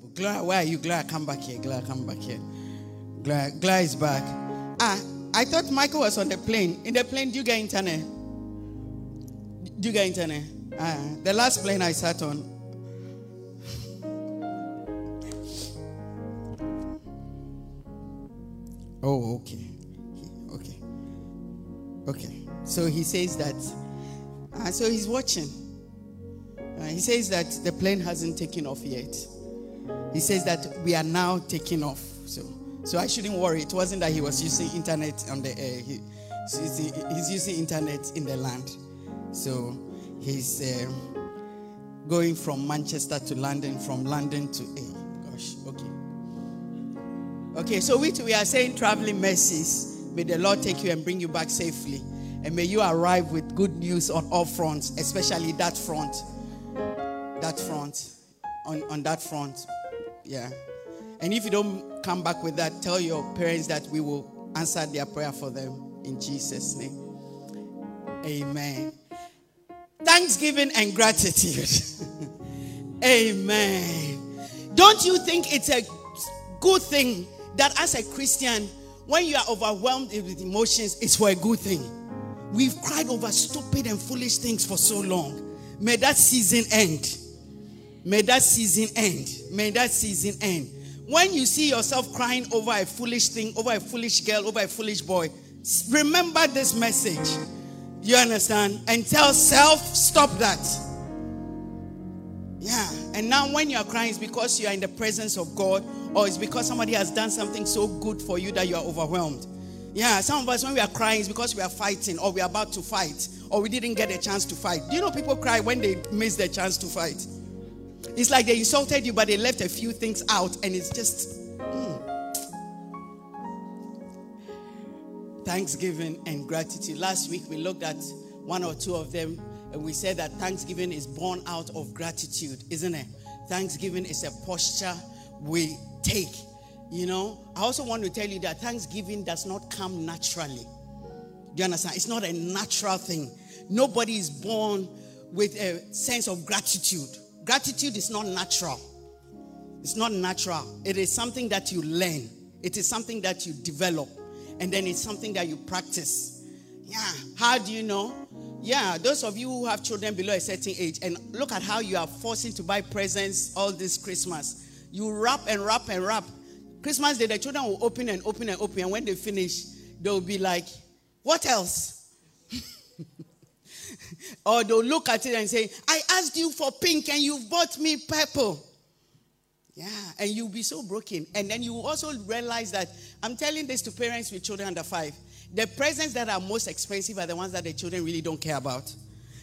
Bible. Gloria, where are you? Gloria, come back here. Gloria, come back here. Gloria, Gloria is back. Ah, I thought Michael was on the plane. In the plane, do you get internet? Do you get internet? Ah, the last plane I sat on. Oh, okay. Okay. Okay. So he says that. Uh, so he's watching. Uh, he says that the plane hasn't taken off yet. He says that we are now taking off. So, so I shouldn't worry. It wasn't that he was using internet on the air. He, he's using internet in the land. So he's uh, going from Manchester to London, from London to a. Gosh, okay. Okay, so we, we are saying traveling mercies. May the Lord take you and bring you back safely. And may you arrive with good news on all fronts, especially that front. That front. On, on that front. Yeah. And if you don't come back with that, tell your parents that we will answer their prayer for them in Jesus' name. Amen. Thanksgiving and gratitude. Amen. Don't you think it's a good thing that as a Christian, when you are overwhelmed with emotions, it's for a good thing? We've cried over stupid and foolish things for so long. May that season end. May that season end. May that season end. When you see yourself crying over a foolish thing, over a foolish girl, over a foolish boy, remember this message. You understand? And tell self, stop that. Yeah. And now when you are crying, it's because you are in the presence of God, or it's because somebody has done something so good for you that you are overwhelmed. Yeah, some of us, when we are crying, it's because we are fighting, or we are about to fight, or we didn't get a chance to fight. Do you know people cry when they miss their chance to fight? It's like they insulted you, but they left a few things out, and it's just. Mm. Thanksgiving and gratitude. Last week we looked at one or two of them, and we said that Thanksgiving is born out of gratitude, isn't it? Thanksgiving is a posture we take. You know, I also want to tell you that Thanksgiving does not come naturally. Do you understand? It's not a natural thing. Nobody is born with a sense of gratitude. Gratitude is not natural. It's not natural. It is something that you learn, it is something that you develop, and then it's something that you practice. Yeah. How do you know? Yeah, those of you who have children below a certain age, and look at how you are forcing to buy presents all this Christmas. You wrap and wrap and wrap. Christmas Day, the children will open and open and open, and when they finish, they'll be like, What else? or they'll look at it and say, I asked you for pink and you bought me purple. Yeah, and you'll be so broken. And then you also realize that I'm telling this to parents with children under five. The presents that are most expensive are the ones that the children really don't care about.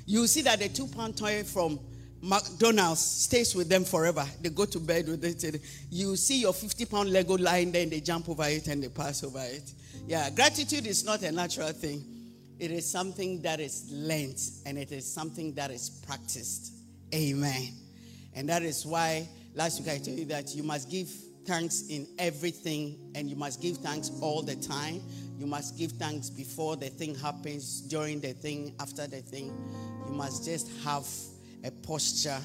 You see that the two pound toy from McDonald's stays with them forever. They go to bed with it. You see your 50 pound Lego lying there and they jump over it and they pass over it. Yeah, gratitude is not a natural thing. It is something that is learned and it is something that is practiced. Amen. And that is why last week I told you that you must give thanks in everything and you must give thanks all the time. You must give thanks before the thing happens, during the thing, after the thing. You must just have a posture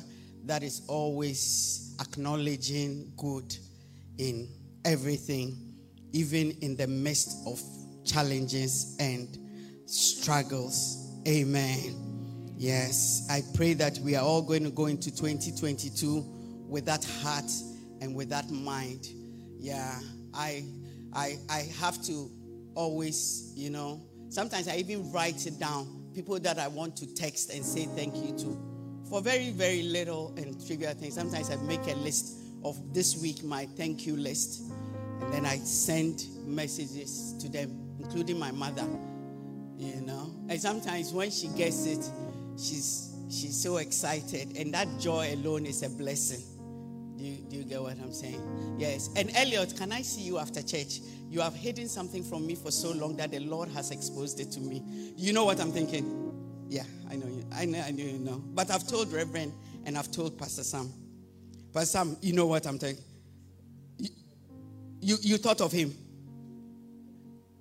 that is always acknowledging good in everything, even in the midst of challenges and struggles. Amen. Yes, I pray that we are all going to go into 2022 with that heart and with that mind. Yeah, I I I have to always, you know, sometimes I even write it down. People that I want to text and say thank you to for very, very little and trivial things. Sometimes I make a list of this week, my thank you list, and then I send messages to them, including my mother. You know, and sometimes when she gets it, she's she's so excited, and that joy alone is a blessing. Do you, do you get what I'm saying? Yes. And Elliot, can I see you after church? You have hidden something from me for so long that the Lord has exposed it to me. You know what I'm thinking? Yeah, I know you. I know, I know you know. But I've told Reverend and I've told Pastor Sam. Pastor Sam, you know what I'm saying? You, you, you thought of him.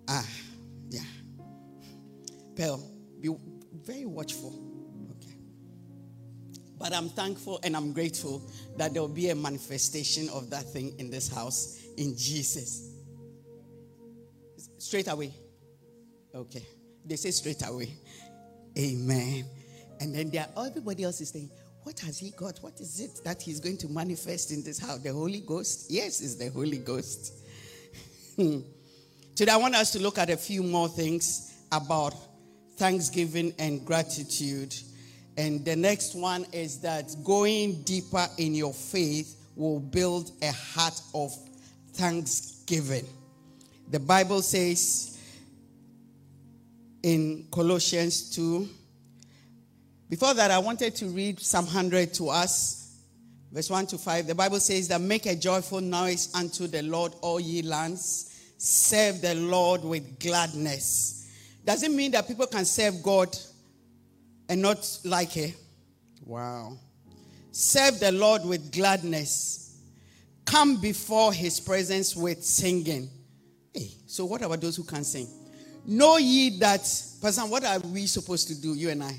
Ah. Pearl, be very watchful. Okay. But I'm thankful and I'm grateful that there will be a manifestation of that thing in this house in Jesus. Straight away. Okay. They say straight away. Amen. And then there, everybody else is saying, What has he got? What is it that he's going to manifest in this house? The Holy Ghost? Yes, it's the Holy Ghost. Today, I want us to look at a few more things about thanksgiving and gratitude. And the next one is that going deeper in your faith will build a heart of thanksgiving. The Bible says in Colossians 2. Before that, I wanted to read Psalm 100 to us, verse 1 to 5. The Bible says that make a joyful noise unto the Lord, all ye lands. Serve the Lord with gladness. Does it mean that people can serve God and not like it? Wow. Serve the Lord with gladness. Come before his presence with singing. Hey, so what about those who can sing? Know ye that, Pastor, what are we supposed to do, you and I?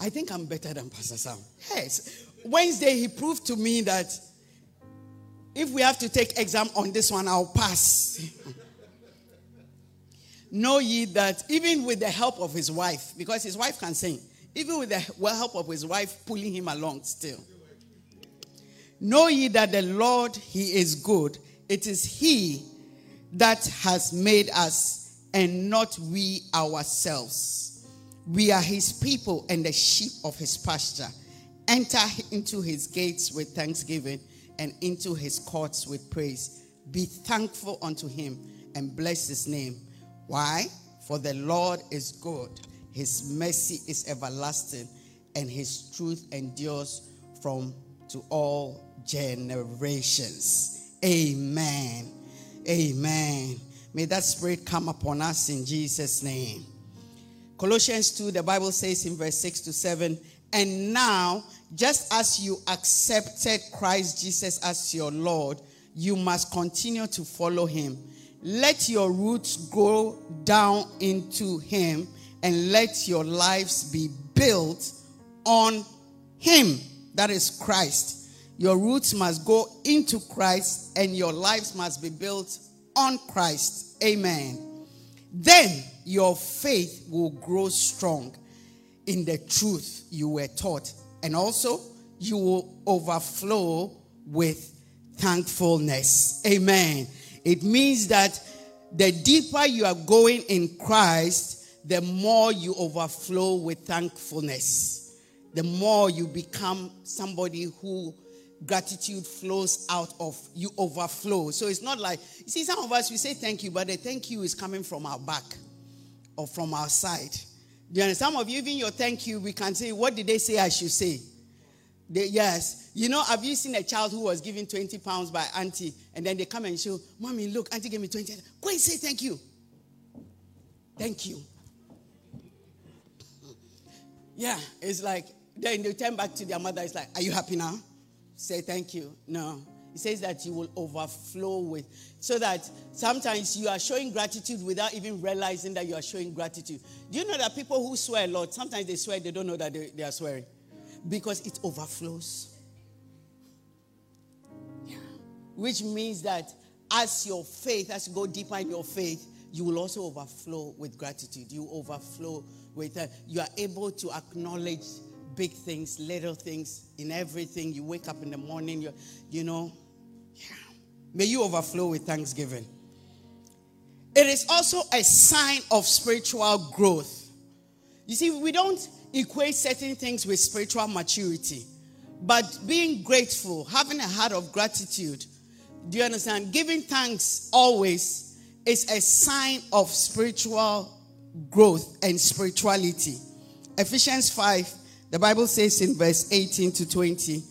I think I'm better than Pastor Sam. Yes. Wednesday, he proved to me that if we have to take exam on this one, I'll pass. know ye that even with the help of his wife, because his wife can sing, even with the help of his wife pulling him along still. Know ye that the Lord, he is good. It is he that has made us and not we ourselves. We are his people and the sheep of his pasture. Enter into his gates with thanksgiving and into his courts with praise. Be thankful unto him and bless his name. Why? For the Lord is good, his mercy is everlasting, and his truth endures from to all generations. Amen. Amen. May that spirit come upon us in Jesus' name. Colossians 2, the Bible says in verse 6 to 7 And now, just as you accepted Christ Jesus as your Lord, you must continue to follow him. Let your roots go down into him and let your lives be built on him. That is Christ. Your roots must go into Christ and your lives must be built on Christ. Amen. Then your faith will grow strong in the truth you were taught. And also, you will overflow with thankfulness. Amen. It means that the deeper you are going in Christ, the more you overflow with thankfulness. The more you become somebody who gratitude flows out of you overflow. So it's not like you see some of us we say thank you but the thank you is coming from our back or from our side. Do you understand? Some of you even your thank you we can say what did they say i should say they, yes. You know have you seen a child who was given 20 pounds by auntie and then they come and show mommy look auntie gave me 20 go and say thank you. Thank you. Yeah it's like then they turn back to their mother. It's like are you happy now? Say thank you. No. It says that you will overflow with, so that sometimes you are showing gratitude without even realizing that you are showing gratitude. Do you know that people who swear a lot, sometimes they swear, they don't know that they, they are swearing because it overflows. Yeah. Which means that as your faith, as you go deeper in your faith, you will also overflow with gratitude. You overflow with, uh, you are able to acknowledge big things, little things, in everything. You wake up in the morning, you, you know. Yeah. May you overflow with thanksgiving. It is also a sign of spiritual growth. You see, we don't equate certain things with spiritual maturity, but being grateful, having a heart of gratitude, do you understand? Giving thanks always is a sign of spiritual growth and spirituality. Ephesians 5 the Bible says in verse 18 to 20,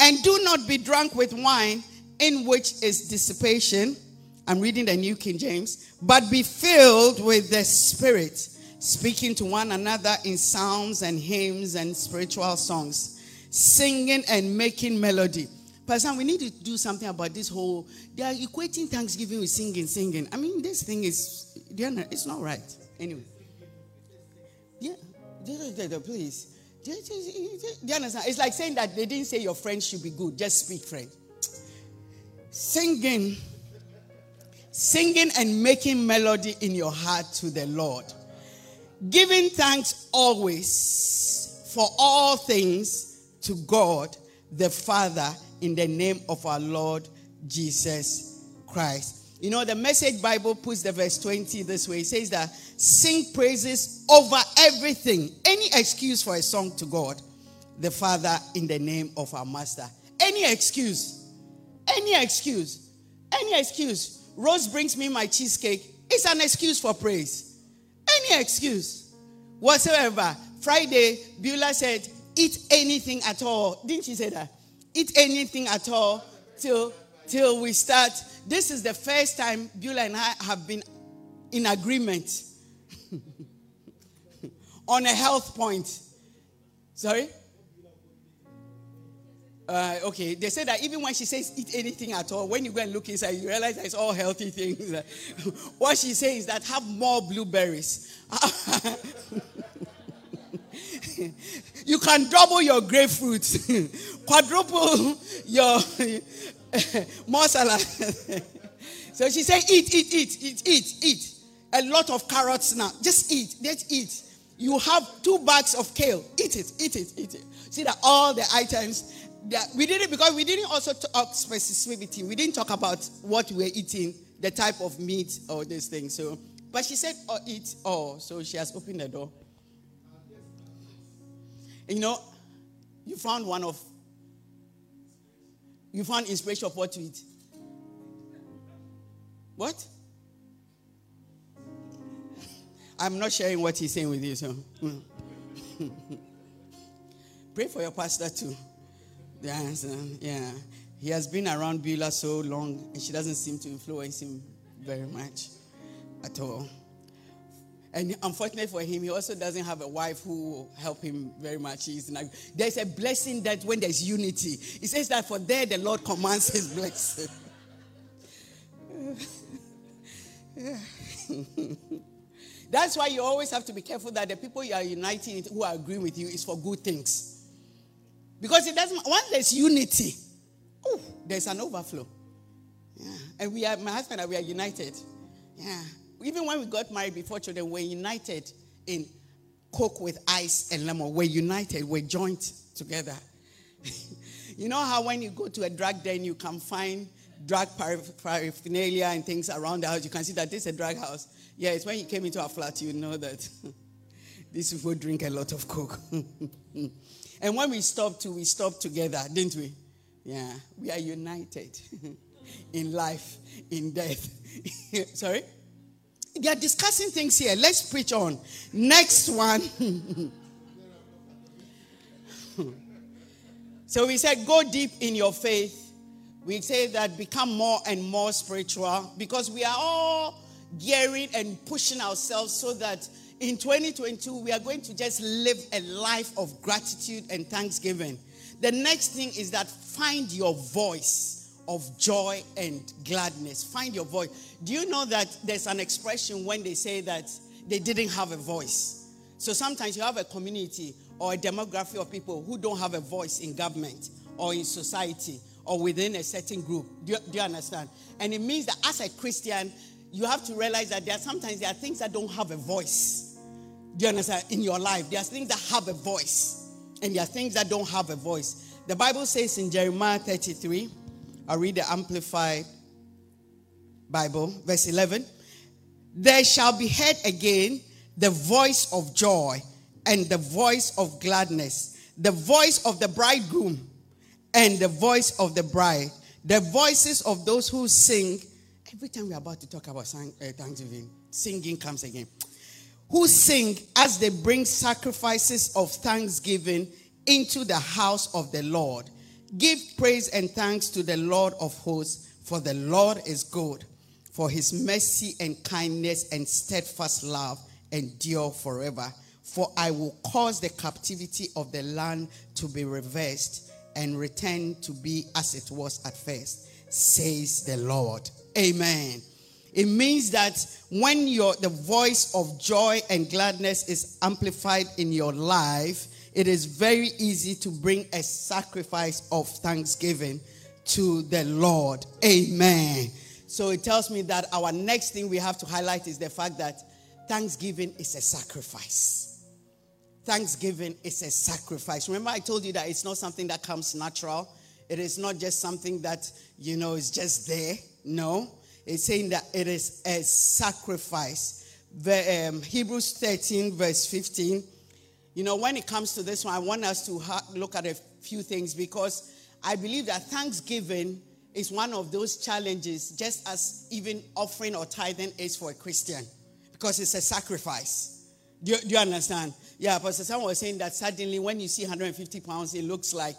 and do not be drunk with wine in which is dissipation. I'm reading the New King James, but be filled with the Spirit, speaking to one another in psalms and hymns and spiritual songs, singing and making melody. Pastor, we need to do something about this whole. They are equating Thanksgiving with singing, singing. I mean, this thing is, it's not right. Anyway, yeah, please. Do you, understand? It's like saying that they didn't say your French should be good, just speak French. Singing, singing and making melody in your heart to the Lord. Giving thanks always for all things to God the Father in the name of our Lord Jesus Christ. You know, the Message Bible puts the verse 20 this way. It says that sing praises over everything. Any excuse for a song to God, the Father, in the name of our Master. Any excuse. Any excuse. Any excuse. Rose brings me my cheesecake. It's an excuse for praise. Excuse. Whatsoever. Friday, Beulah said, eat anything at all. Didn't she say that? Eat anything at all till till we start. This is the first time Beulah and I have been in agreement on a health point. Sorry? Uh, okay, they say that even when she says eat anything at all, when you go and look inside, you realize that it's all healthy things. what she says is that have more blueberries. you can double your grapefruit, quadruple your more salad. so she said, eat, eat, eat, eat, eat, eat. A lot of carrots now. Just eat. Just eat. You have two bags of kale. Eat it, eat it, eat it. See that all the items we did it because we didn't also talk specificity. We didn't talk about what we are eating, the type of meat or this thing. So, but she said, "Oh, eat all." So she has opened the door. And you know, you found one of you found inspiration of what to eat. What? I'm not sharing what he's saying with you, so. Pray for your pastor too. Yeah, um, yeah. He has been around Beulah so long, and she doesn't seem to influence him very much at all. And unfortunately for him, he also doesn't have a wife who will help him very much. He's like, there's a blessing that when there's unity, he says that for there the Lord commands his blessing. That's why you always have to be careful that the people you are uniting who are agreeing with you is for good things. Because it doesn't, once there's unity, oh, there's an overflow. Yeah. And we are, my husband and I, we are united. Yeah even when we got married before children, we're united in coke with ice and lemon. We're united, we're joined together. you know how when you go to a drug den, you can find drug paraphernalia and things around the house. You can see that this is a drug house. Yeah, it's when you came into our flat, you know that these people drink a lot of coke. and when we stopped to, we stopped together, didn't we? Yeah, we are united in life, in death. Sorry? They are discussing things here. Let's preach on. Next one. so we said, go deep in your faith. We say that become more and more spiritual because we are all gearing and pushing ourselves so that in 2022 we are going to just live a life of gratitude and thanksgiving. The next thing is that find your voice of joy and gladness. Find your voice. Do you know that there's an expression when they say that they didn't have a voice? So sometimes you have a community or a demography of people who don't have a voice in government or in society or within a certain group. Do you, do you understand? And it means that as a Christian, you have to realize that there are sometimes there are things that don't have a voice. Do you understand? In your life, there are things that have a voice, and there are things that don't have a voice. The Bible says in Jeremiah 33, I'll read the Amplified Bible, verse 11. There shall be heard again the voice of joy and the voice of gladness, the voice of the bridegroom and the voice of the bride, the voices of those who sing. Every time we're about to talk about uh, Thanksgiving, singing comes again. Who sing as they bring sacrifices of thanksgiving into the house of the Lord Give praise and thanks to the Lord of hosts, for the Lord is good, for his mercy and kindness and steadfast love endure forever. For I will cause the captivity of the land to be reversed and return to be as it was at first, says the Lord. Amen. It means that when your the voice of joy and gladness is amplified in your life, it is very easy to bring a sacrifice of thanksgiving to the Lord. Amen. So it tells me that our next thing we have to highlight is the fact that thanksgiving is a sacrifice. Thanksgiving is a sacrifice. Remember, I told you that it's not something that comes natural. It is not just something that, you know, is just there. No. It's saying that it is a sacrifice. The, um, Hebrews 13, verse 15. You know, when it comes to this one, I want us to ha- look at a few things because I believe that thanksgiving is one of those challenges, just as even offering or tithing is for a Christian, because it's a sacrifice. Do you, do you understand? Yeah, Pastor Sam was saying that suddenly when you see 150 pounds, it looks like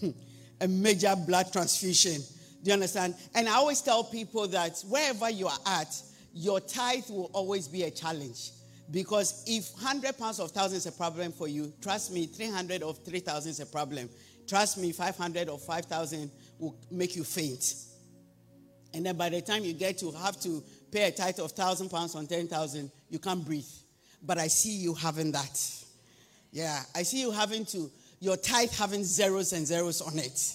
a major blood transfusion. Do you understand? And I always tell people that wherever you are at, your tithe will always be a challenge. Because if 100 pounds of thousand is a problem for you, trust me, 300 of 3,000 is a problem. Trust me, 500 or 5,000 will make you faint. And then by the time you get to have to pay a tithe of 1,000 pounds on 10,000, you can't breathe. But I see you having that. Yeah, I see you having to, your tithe having zeros and zeros on it.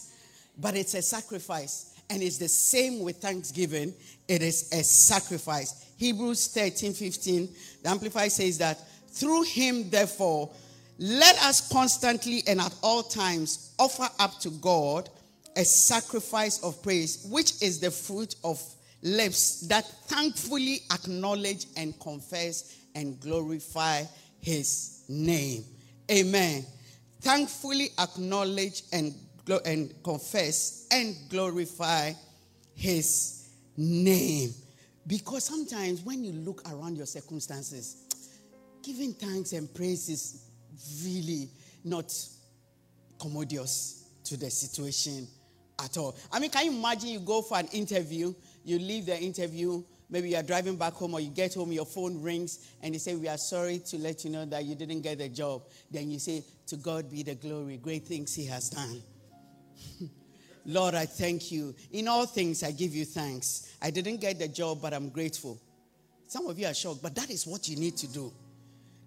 But it's a sacrifice. And it's the same with thanksgiving. It is a sacrifice. Hebrews 13 15, the Amplified says that through him, therefore, let us constantly and at all times offer up to God a sacrifice of praise, which is the fruit of lips that thankfully acknowledge and confess and glorify his name. Amen. Thankfully acknowledge and, and confess and glorify his name. Because sometimes when you look around your circumstances, giving thanks and praise is really not commodious to the situation at all. I mean, can you imagine you go for an interview, you leave the interview, maybe you're driving back home or you get home, your phone rings, and they say, We are sorry to let you know that you didn't get the job. Then you say, To God be the glory, great things He has done. Lord, I thank you. In all things, I give you thanks. I didn't get the job, but I'm grateful. Some of you are shocked, but that is what you need to do.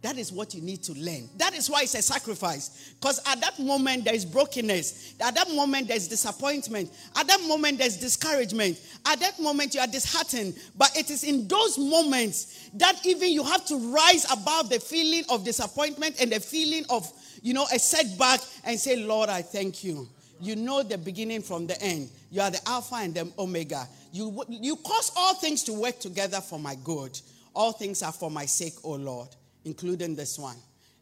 That is what you need to learn. That is why it's a sacrifice. Because at that moment, there is brokenness. At that moment, there's disappointment. At that moment, there's discouragement. At that moment, you are disheartened. But it is in those moments that even you have to rise above the feeling of disappointment and the feeling of, you know, a setback and say, Lord, I thank you. You know the beginning from the end. You are the Alpha and the Omega. You, you cause all things to work together for my good. All things are for my sake, O Lord including this one.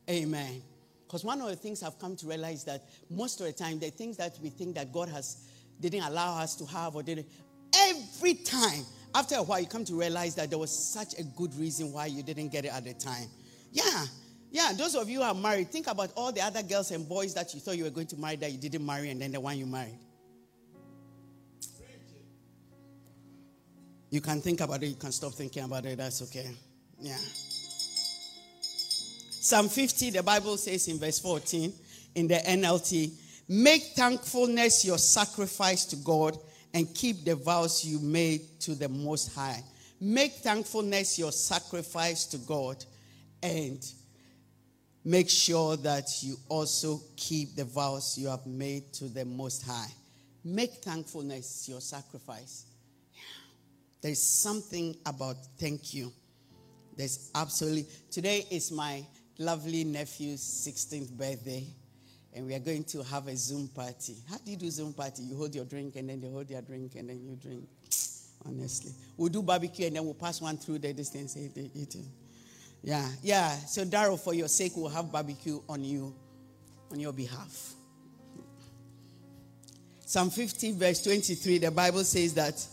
Amen. Because one of the things I've come to realize that most of the time, the things that we think that God has didn't allow us to have or didn't, every time, after a while, you come to realize that there was such a good reason why you didn't get it at the time. Yeah. Yeah, those of you who are married, think about all the other girls and boys that you thought you were going to marry that you didn't marry, and then the one you married. You can think about it, you can stop thinking about it, that's okay. Yeah. Psalm 50, the Bible says in verse 14 in the NLT, make thankfulness your sacrifice to God and keep the vows you made to the Most High. Make thankfulness your sacrifice to God and make sure that you also keep the vows you have made to the Most High. Make thankfulness your sacrifice. There's something about thank you. There's absolutely, today is my lovely nephew's 16th birthday, and we are going to have a Zoom party. How do you do Zoom party? You hold your drink, and then they hold their drink, and then you drink. Honestly, we'll do barbecue, and then we'll pass one through the distance. Eat. Yeah, yeah. So, Daryl, for your sake, we'll have barbecue on you, on your behalf. Psalm 50, verse 23, the Bible says that,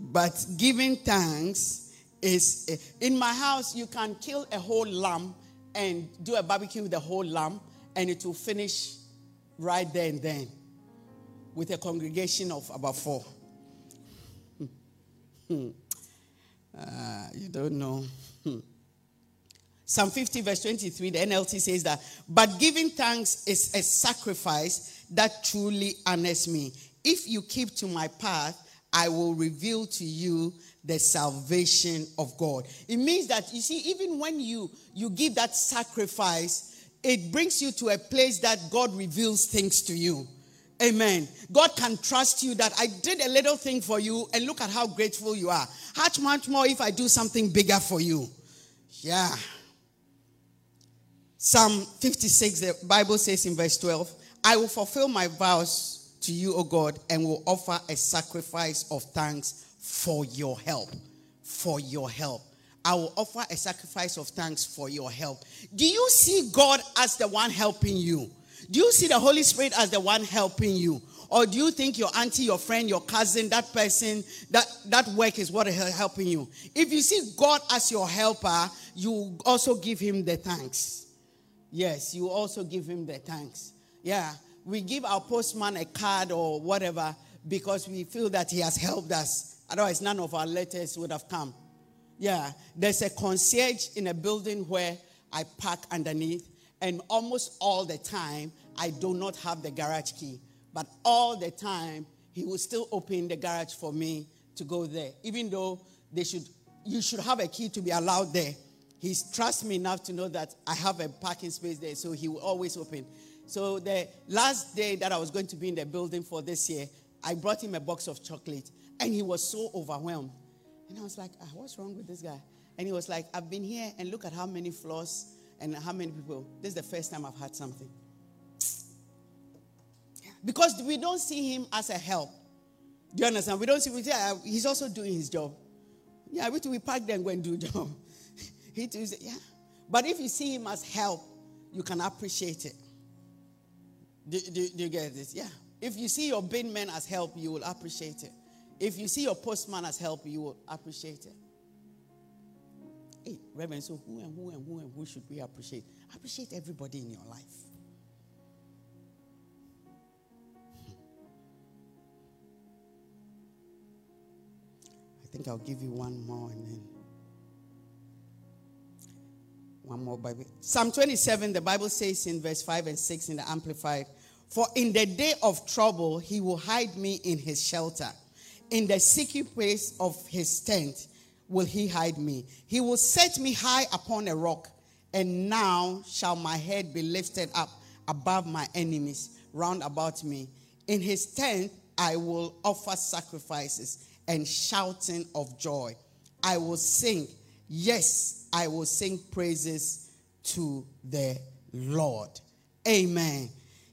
but giving thanks is in my house, you can kill a whole lamb and do a barbecue with the whole lamb, and it will finish right there and then with a congregation of about four. uh, you don't know. Psalm 50, verse 23, the NLT says that, but giving thanks is a sacrifice that truly honors me. If you keep to my path, I will reveal to you the salvation of God. It means that you see, even when you you give that sacrifice, it brings you to a place that God reveals things to you. Amen. God can trust you that I did a little thing for you and look at how grateful you are. How much more if I do something bigger for you? Yeah. Psalm 56, the Bible says in verse 12, I will fulfill my vows to you, O God, and will offer a sacrifice of thanks for your help. For your help. I will offer a sacrifice of thanks for your help. Do you see God as the one helping you? Do you see the Holy Spirit as the one helping you? Or do you think your auntie, your friend, your cousin, that person, that, that work is what is helping you? If you see God as your helper, you also give him the thanks. Yes, you also give him the thanks. Yeah, we give our postman a card or whatever because we feel that he has helped us. Otherwise, none of our letters would have come. Yeah, there's a concierge in a building where I park underneath, and almost all the time, I do not have the garage key. But all the time, he will still open the garage for me to go there, even though they should, you should have a key to be allowed there. He trusts me enough to know that I have a parking space there, so he will always open. So the last day that I was going to be in the building for this year, I brought him a box of chocolate, and he was so overwhelmed. And I was like, ah, what's wrong with this guy? And he was like, I've been here and look at how many floors and how many people. This is the first time I've had something. Because we don't see him as a help. Do you understand? We don't see, we say, uh, he's also doing his job. Yeah, we, we park there and go and do job. He too, yeah. But if you see him as help, you can appreciate it. Do, do, do you get this? Yeah. If you see your bin man as help, you will appreciate it. If you see your postman as help, you will appreciate it. Hey, Reverend, so who and who and who and who should we appreciate? Appreciate everybody in your life. Hmm. I think I'll give you one more and then one more Bible. Psalm 27, the Bible says in verse 5 and 6 in the Amplified, For in the day of trouble he will hide me in his shelter. In the secret place of his tent will he hide me. He will set me high upon a rock, and now shall my head be lifted up above my enemies round about me. In his tent I will offer sacrifices and shouting of joy. I will sing, yes, I will sing praises to the Lord. Amen.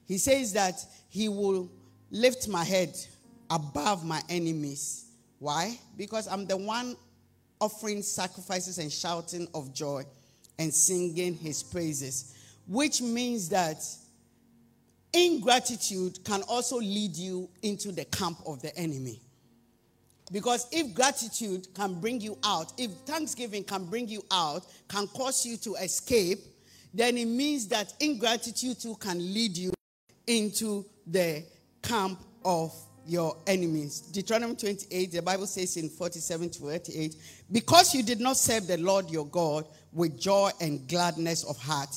He says that he will lift my head above my enemies. Why? Because I'm the one offering sacrifices and shouting of joy and singing his praises, which means that ingratitude can also lead you into the camp of the enemy. Because if gratitude can bring you out, if thanksgiving can bring you out, can cause you to escape, then it means that ingratitude too can lead you into the camp of your enemies. Deuteronomy 28, the Bible says in 47 to 48, because you did not serve the Lord your God with joy and gladness of heart.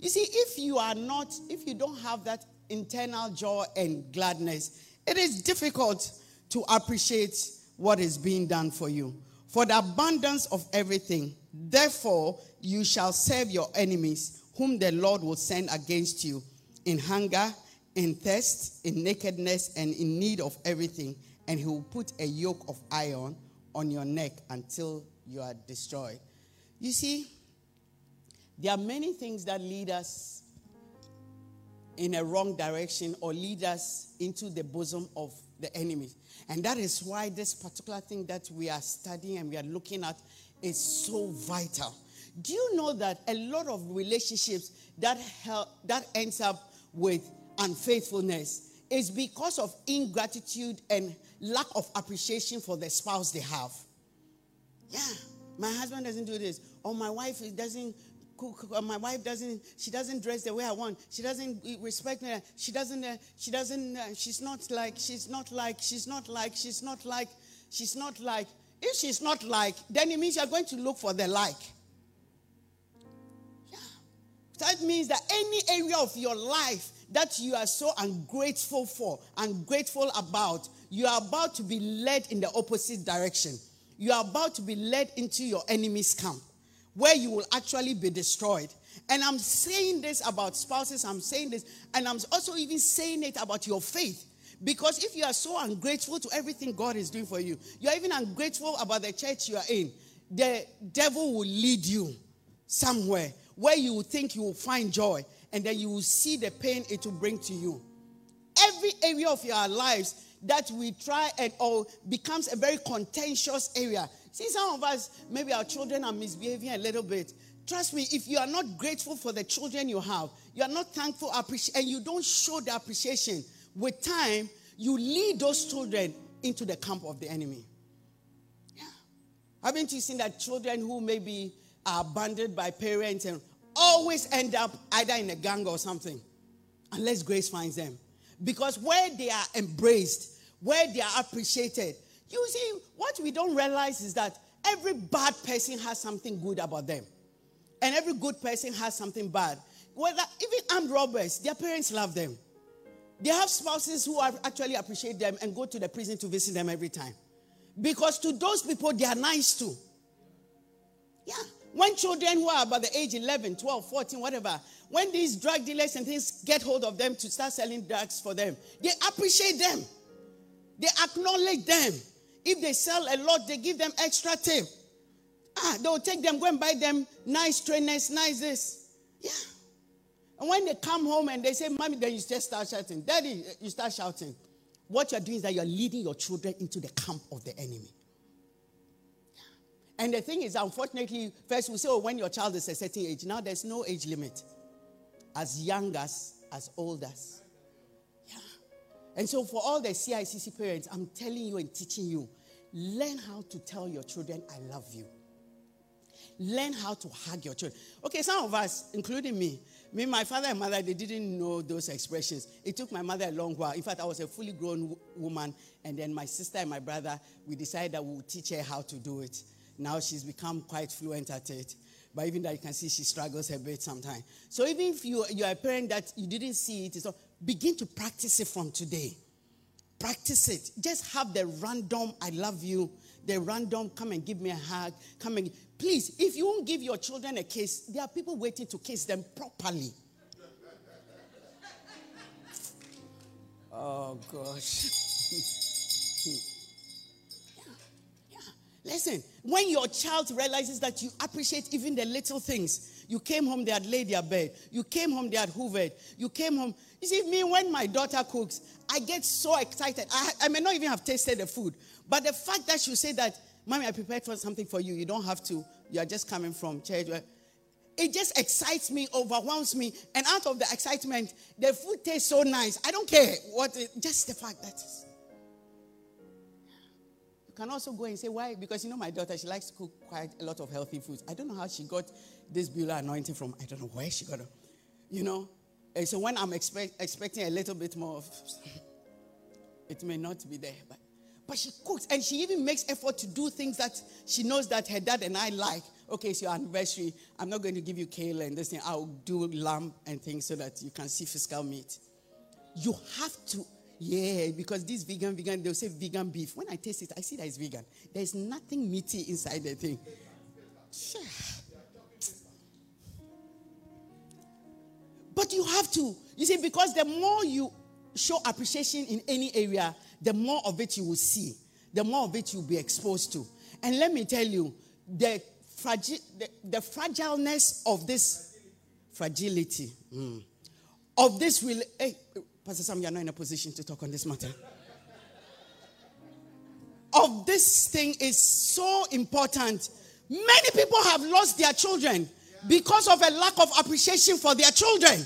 You see, if you are not, if you don't have that internal joy and gladness, it is difficult to appreciate what is being done for you. For the abundance of everything, therefore, you shall serve your enemies, whom the Lord will send against you in hunger in thirst, in nakedness, and in need of everything, and he will put a yoke of iron on your neck until you are destroyed. You see, there are many things that lead us in a wrong direction or lead us into the bosom of the enemy. And that is why this particular thing that we are studying and we are looking at is so vital. Do you know that a lot of relationships that help, that ends up with unfaithfulness is because of ingratitude and lack of appreciation for the spouse they have. Yeah, my husband doesn't do this, or my wife doesn't my wife doesn't, she doesn't dress the way I want. She doesn't respect me. She doesn't, uh, she doesn't, uh, she's not like, she's not like, she's not like, she's not like, she's not like. If she's not like, then it means you're going to look for the like. Yeah. That means that any area of your life that you are so ungrateful for, ungrateful about, you are about to be led in the opposite direction. You are about to be led into your enemy's camp where you will actually be destroyed. And I'm saying this about spouses, I'm saying this, and I'm also even saying it about your faith. Because if you are so ungrateful to everything God is doing for you, you're even ungrateful about the church you are in, the devil will lead you somewhere where you will think you will find joy, and then you will see the pain it will bring to you. Every area of your lives that we try and or becomes a very contentious area. See, some of us, maybe our children are misbehaving a little bit. Trust me, if you are not grateful for the children you have, you are not thankful, and you don't show the appreciation, with time, you lead those children into the camp of the enemy. Yeah. Haven't you seen that children who maybe are abandoned by parents and always end up either in a gang or something, unless grace finds them? Because where they are embraced, where they are appreciated, you see, what we don't realize is that every bad person has something good about them. And every good person has something bad. Whether even armed robbers, their parents love them. They have spouses who actually appreciate them and go to the prison to visit them every time. Because to those people, they are nice too. Yeah. When children who are about the age 11, 12, 14, whatever, when these drug dealers and things get hold of them to start selling drugs for them, they appreciate them. They acknowledge them. If they sell a lot, they give them extra tip. Ah, they'll take them, go and buy them nice trainers, nice this. Yeah. And when they come home and they say, Mommy, then you just start shouting. Daddy, you start shouting. What you're doing is that you're leading your children into the camp of the enemy. And the thing is, unfortunately, first we say, oh, when your child is a certain age, now there's no age limit. As young as, as old as. Yeah. And so for all the CICC parents, I'm telling you and teaching you, learn how to tell your children, I love you. Learn how to hug your children. Okay, some of us, including me, me, my father and mother, they didn't know those expressions. It took my mother a long while. In fact, I was a fully grown w- woman, and then my sister and my brother, we decided that we would teach her how to do it. Now she's become quite fluent at it. But even that you can see she struggles a bit sometimes. So even if you, you're a parent that you didn't see it, so begin to practice it from today. Practice it. Just have the random, I love you, the random, come and give me a hug, come and Please, if you won't give your children a kiss, there are people waiting to kiss them properly. oh, gosh. Listen, when your child realizes that you appreciate even the little things, you came home, they had laid their bed. You came home, they had hoovered. You came home. You see, me, when my daughter cooks, I get so excited. I, I may not even have tasted the food. But the fact that you say that Mommy, I prepared for something for you. You don't have to. You are just coming from church. It just excites me, overwhelms me. And out of the excitement, the food tastes so nice. I don't care what, it, just the fact that. Can also go and say, why? Because you know, my daughter, she likes to cook quite a lot of healthy foods. I don't know how she got this Beulah anointing from. I don't know where she got it. You know? And so when I'm expect, expecting a little bit more, of, it may not be there. But but she cooks and she even makes effort to do things that she knows that her dad and I like. Okay, it's your anniversary. I'm not going to give you kale and this thing. I'll do lamb and things so that you can see physical meat. You have to, yeah, because this vegan, vegan, they'll say vegan beef. When I taste it, I see that it's vegan. There's nothing meaty inside the thing. Sure. But you have to, you see, because the more you show appreciation in any area, the more of it you will see, the more of it you'll be exposed to. And let me tell you, the, fragi- the, the fragileness of this fragility mm, of this will. Pastor Sam, you're not in a position to talk on this matter. of this thing is so important. Many people have lost their children because of a lack of appreciation for their children.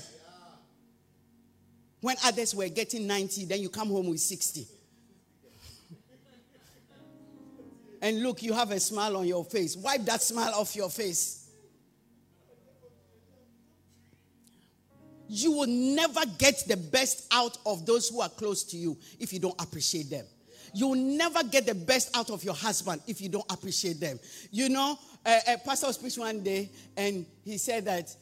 When others were getting 90, then you come home with 60. And look, you have a smile on your face. Wipe that smile off your face. You will never get the best out of those who are close to you if you don't appreciate them. You will never get the best out of your husband if you don't appreciate them. You know, a, a pastor was preaching one day and he said that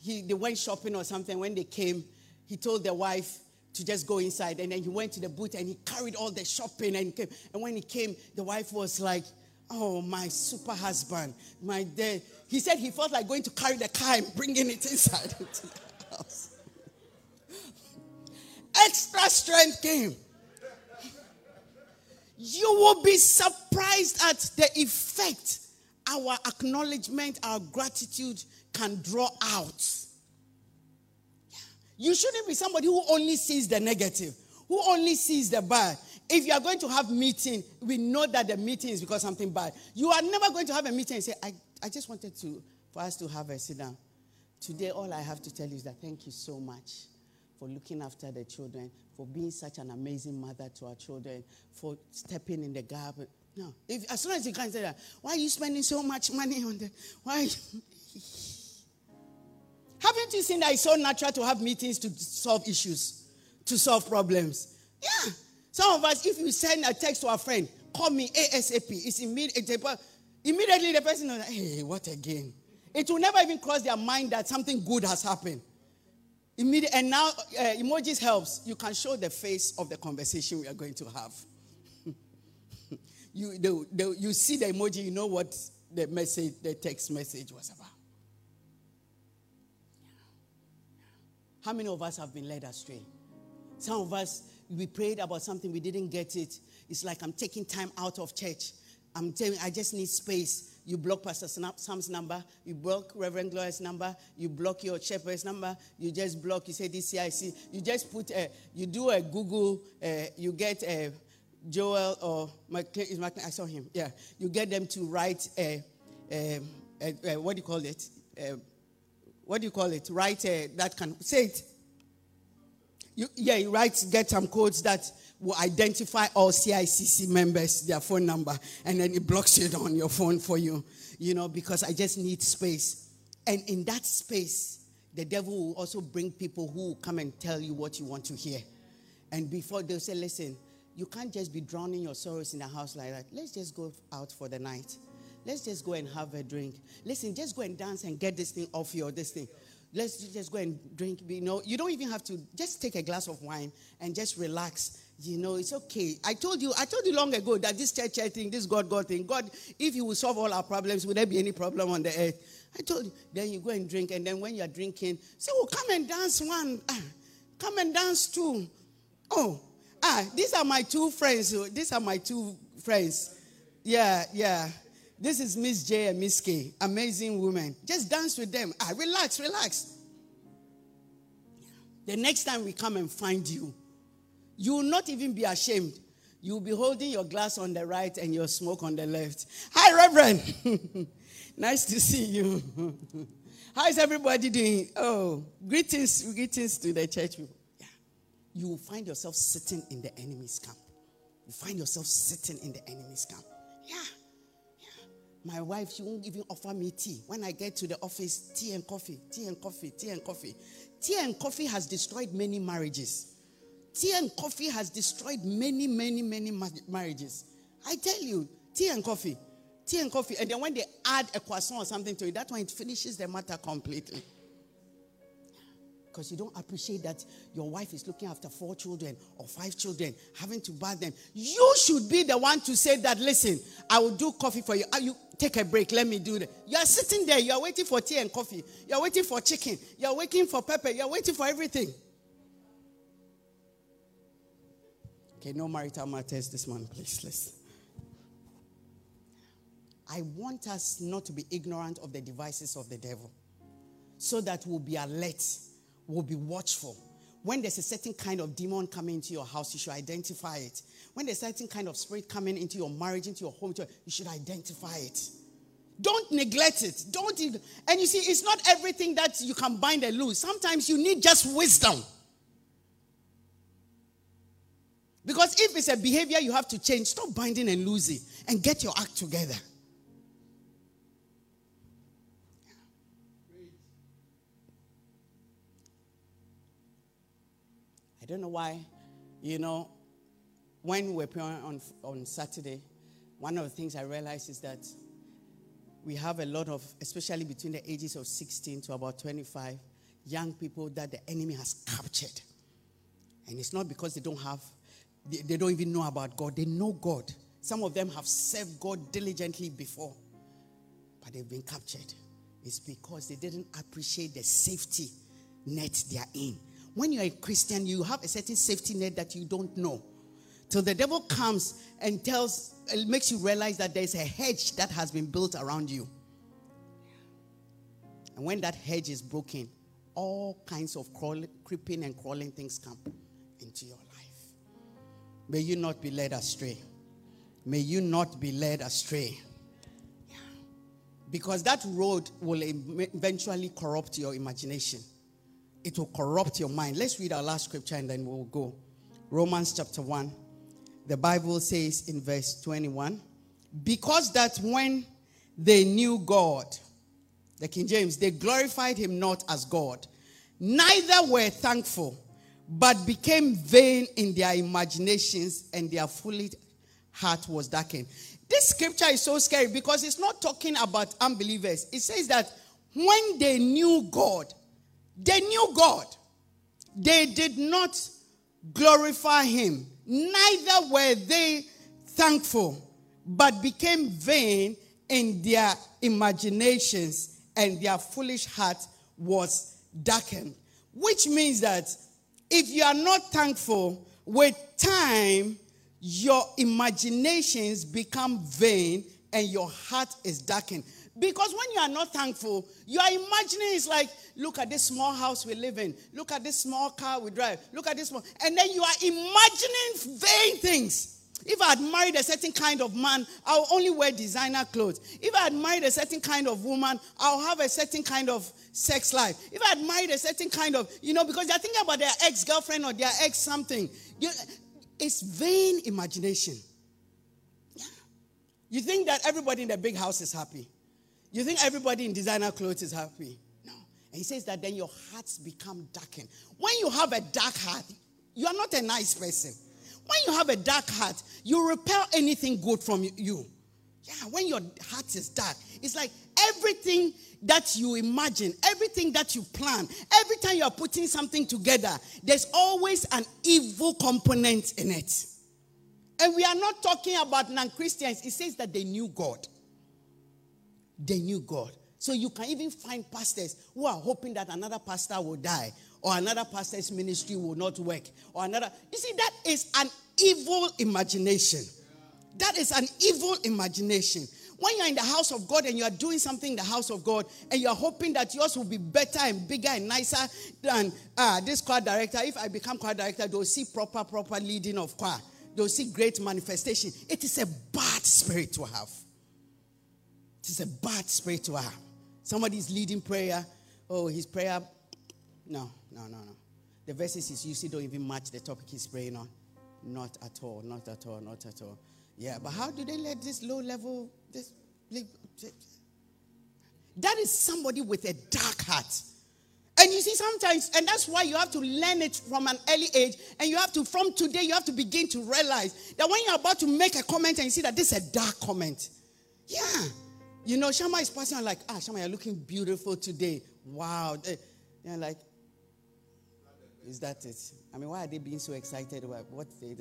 he, they went shopping or something. When they came, he told their wife, to just go inside. And then he went to the booth and he carried all the shopping and came. And when he came, the wife was like, Oh, my super husband, my dad. He said he felt like going to carry the car and bringing it inside into the house. Extra strength came. You will be surprised at the effect our acknowledgement, our gratitude can draw out. You shouldn't be somebody who only sees the negative, who only sees the bad. If you are going to have meeting, we know that the meeting is because something bad. You are never going to have a meeting and say, I, I just wanted to for us to have a sit down. Today, all I have to tell you is that thank you so much for looking after the children, for being such an amazing mother to our children, for stepping in the gap. No. If, as soon as you can say that, why are you spending so much money on the why Haven't you seen that it's so natural to have meetings to solve issues, to solve problems? Yeah. Some of us, if you send a text to a friend, call me ASAP, it's immediate. Immediately the person knows, hey, what again? It will never even cross their mind that something good has happened. Immediate, and now uh, emojis helps. You can show the face of the conversation we are going to have. you, the, the, you see the emoji, you know what the message, the text message was about. How many of us have been led astray? Some of us, we prayed about something, we didn't get it. It's like I'm taking time out of church. I'm telling I just need space. You block Pastor Sam's number, you block Reverend Gloria's number, you block your shepherd's number, you just block, you say DCIC, you just put, a, you do a Google, uh, you get a Joel or McLean, I saw him, yeah. You get them to write a, a, a, what do you call it? Um, what do you call it? Write uh, that can, say it. You, yeah, you write, get some codes that will identify all CICC members, their phone number, and then it blocks it on your phone for you, you know, because I just need space. And in that space, the devil will also bring people who will come and tell you what you want to hear. And before they'll say, listen, you can't just be drowning your sorrows in a house like that. Let's just go out for the night. Let's just go and have a drink. Listen, just go and dance and get this thing off your this thing. Let's just go and drink. You know, you don't even have to just take a glass of wine and just relax you know, it's okay. I told you, I told you long ago that this church, thing, this God, God thing, God, if you will solve all our problems, would there be any problem on the earth? I told you. Then you go and drink, and then when you're drinking, say, Oh, come and dance one. Ah, come and dance two. Oh, ah, these are my two friends. Oh, these are my two friends. Yeah, yeah. This is Miss J and Miss K. Amazing women. Just dance with them. Ah, relax, relax. The next time we come and find you, you will not even be ashamed. You will be holding your glass on the right and your smoke on the left. Hi, Reverend. nice to see you. How is everybody doing? Oh, greetings, greetings to the church people. Yeah. You will find yourself sitting in the enemy's camp. You find yourself sitting in the enemy's camp. Yeah. Yeah. My wife, she won't even offer me tea. When I get to the office, tea and coffee, tea and coffee, tea and coffee. Tea and coffee has destroyed many marriages. Tea and coffee has destroyed many, many, many marriages. I tell you, tea and coffee. Tea and coffee. And then when they add a croissant or something to it, that one it finishes the matter completely. Because you don't appreciate that your wife is looking after four children or five children, having to bath them. You should be the one to say that, listen, I will do coffee for you. Uh, you take a break, let me do that. You are sitting there, you are waiting for tea and coffee, you are waiting for chicken, you are waiting for pepper, you are waiting for everything. Okay, no marital matters this morning, please. Listen. I want us not to be ignorant of the devices of the devil so that we'll be alert, we'll be watchful. When there's a certain kind of demon coming into your house, you should identify it. When there's a certain kind of spirit coming into your marriage, into your home, you should identify it. Don't neglect it. Don't. And you see, it's not everything that you can bind and lose. Sometimes you need just wisdom. Because if it's a behavior you have to change, stop binding and losing and get your act together. I don't know why, you know, when we were praying on, on Saturday, one of the things I realized is that we have a lot of, especially between the ages of 16 to about 25, young people that the enemy has captured. And it's not because they don't have they, they don't even know about God. They know God. Some of them have served God diligently before, but they've been captured. It's because they didn't appreciate the safety net they are in. When you're a Christian, you have a certain safety net that you don't know. Till the devil comes and tells, it makes you realize that there's a hedge that has been built around you. And when that hedge is broken, all kinds of crawling, creeping and crawling things come into your life. May you not be led astray. May you not be led astray. Because that road will eventually corrupt your imagination. It will corrupt your mind. Let's read our last scripture and then we'll go. Romans chapter 1. The Bible says in verse 21 Because that when they knew God, the King James, they glorified him not as God, neither were thankful, but became vain in their imaginations, and their foolish heart was darkened. This scripture is so scary because it's not talking about unbelievers. It says that when they knew God, they knew God. They did not glorify him, neither were they thankful, but became vain in their imaginations, and their foolish heart was darkened. Which means that if you are not thankful, with time, your imaginations become vain and your heart is darkened. Because when you are not thankful, you are imagining like, look at this small house we live in, look at this small car we drive, look at this small, and then you are imagining vain things. If I had married a certain kind of man, I'll only wear designer clothes. If I had married a certain kind of woman, I'll have a certain kind of sex life. If I had married a certain kind of, you know, because they're thinking about their ex girlfriend or their ex something. You, it's vain imagination. You think that everybody in the big house is happy. You think everybody in designer clothes is happy. No. And he says that then your hearts become darkened. When you have a dark heart, you are not a nice person. When you have a dark heart, you repel anything good from you. Yeah, when your heart is dark, it's like everything that you imagine, everything that you plan, every time you are putting something together, there's always an evil component in it. And we are not talking about non Christians. It says that they knew God. They knew God. So you can even find pastors who are hoping that another pastor will die or another pastor's ministry will not work or another. You see, that is an evil imagination. That is an evil imagination. When you're in the house of God and you are doing something in the house of God and you're hoping that yours will be better and bigger and nicer than uh, this choir director, if I become choir director, they'll see proper, proper leading of choir. They'll see great manifestation. It is a bad spirit to have. It is a bad spirit to have. Somebody is leading prayer. Oh, his prayer. No, no, no, no. The verses he's using don't even match the topic he's praying on. Not at all, not at all, not at all. Yeah, but how do they let this low level, this, that is somebody with a dark heart. And you see, sometimes, and that's why you have to learn it from an early age. And you have to, from today, you have to begin to realize that when you're about to make a comment and you see that this is a dark comment, yeah. You know, Shama is passing on like, ah, Shama, you're looking beautiful today. Wow. You're like, is that it? I mean, why are they being so excited about what they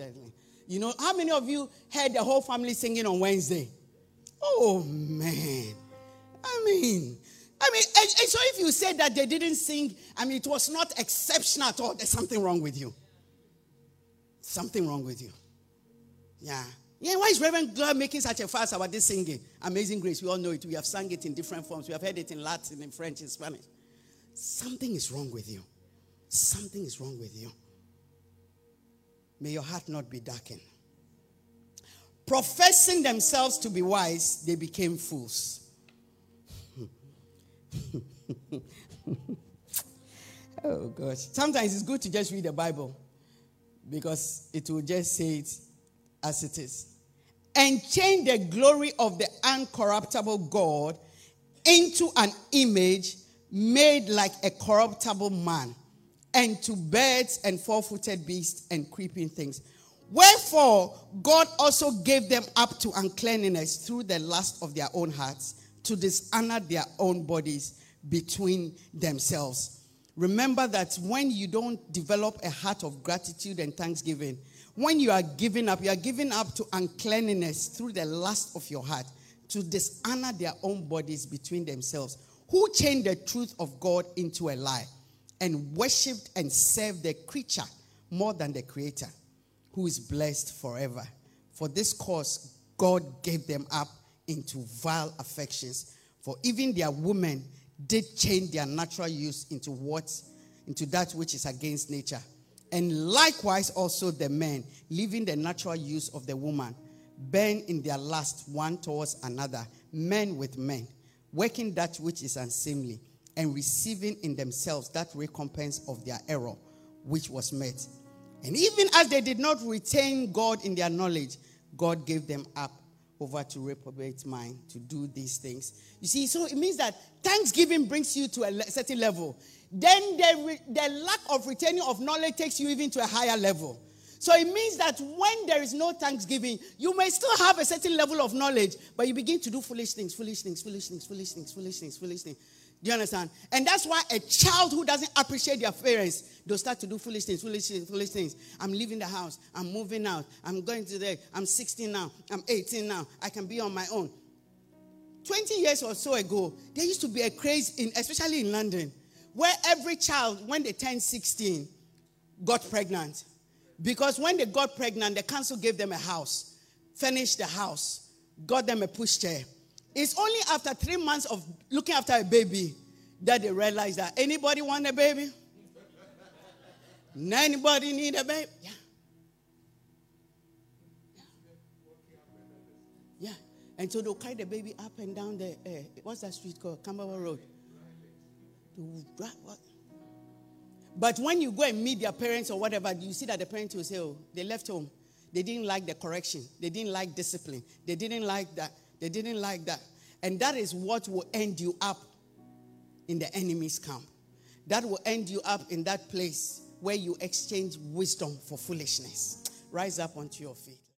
You know, how many of you heard the whole family singing on Wednesday? Oh man. I mean, I mean, and, and so if you said that they didn't sing, I mean, it was not exceptional at all. There's something wrong with you. Something wrong with you. Yeah. Yeah, why is Reverend God making such a fuss about this singing? Amazing Grace, we all know it. We have sung it in different forms. We have heard it in Latin, in French, in Spanish. Something is wrong with you. Something is wrong with you. May your heart not be darkened. Professing themselves to be wise, they became fools. oh gosh. Sometimes it's good to just read the Bible because it will just say it as it is. And change the glory of the uncorruptible God into an image made like a corruptible man, and to birds and four footed beasts and creeping things. Wherefore, God also gave them up to uncleanness through the lust of their own hearts to dishonor their own bodies between themselves. Remember that when you don't develop a heart of gratitude and thanksgiving, When you are giving up, you are giving up to uncleanness through the lust of your heart, to dishonor their own bodies between themselves, who changed the truth of God into a lie and worshipped and served the creature more than the creator, who is blessed forever. For this cause, God gave them up into vile affections. For even their women did change their natural use into what into that which is against nature. And likewise also the men, leaving the natural use of the woman, burn in their lust one towards another, men with men, working that which is unseemly, and receiving in themselves that recompense of their error, which was met. And even as they did not retain God in their knowledge, God gave them up over to reprobate mind to do these things. You see, so it means that thanksgiving brings you to a certain level. Then the, the lack of retaining of knowledge takes you even to a higher level. So it means that when there is no thanksgiving, you may still have a certain level of knowledge, but you begin to do foolish things, foolish things, foolish things, foolish things, foolish things, foolish things. Do you understand? And that's why a child who doesn't appreciate their parents, they'll start to do foolish things, foolish things, foolish things. I'm leaving the house. I'm moving out. I'm going to there. I'm 16 now. I'm 18 now. I can be on my own. 20 years or so ago, there used to be a craze, in, especially in London, where every child, when they turned 16, got pregnant. Because when they got pregnant, the council gave them a house, furnished the house, got them a pushchair it's only after three months of looking after a baby that they realize that anybody want a baby? anybody need a baby? Yeah. yeah. And so they'll carry the baby up and down the, uh, what's that street called? Camberwell Road. But when you go and meet their parents or whatever, you see that the parents will say, oh, they left home. They didn't like the correction. They didn't like discipline. They didn't like that. They didn't like that. And that is what will end you up in the enemy's camp. That will end you up in that place where you exchange wisdom for foolishness. Rise up onto your feet.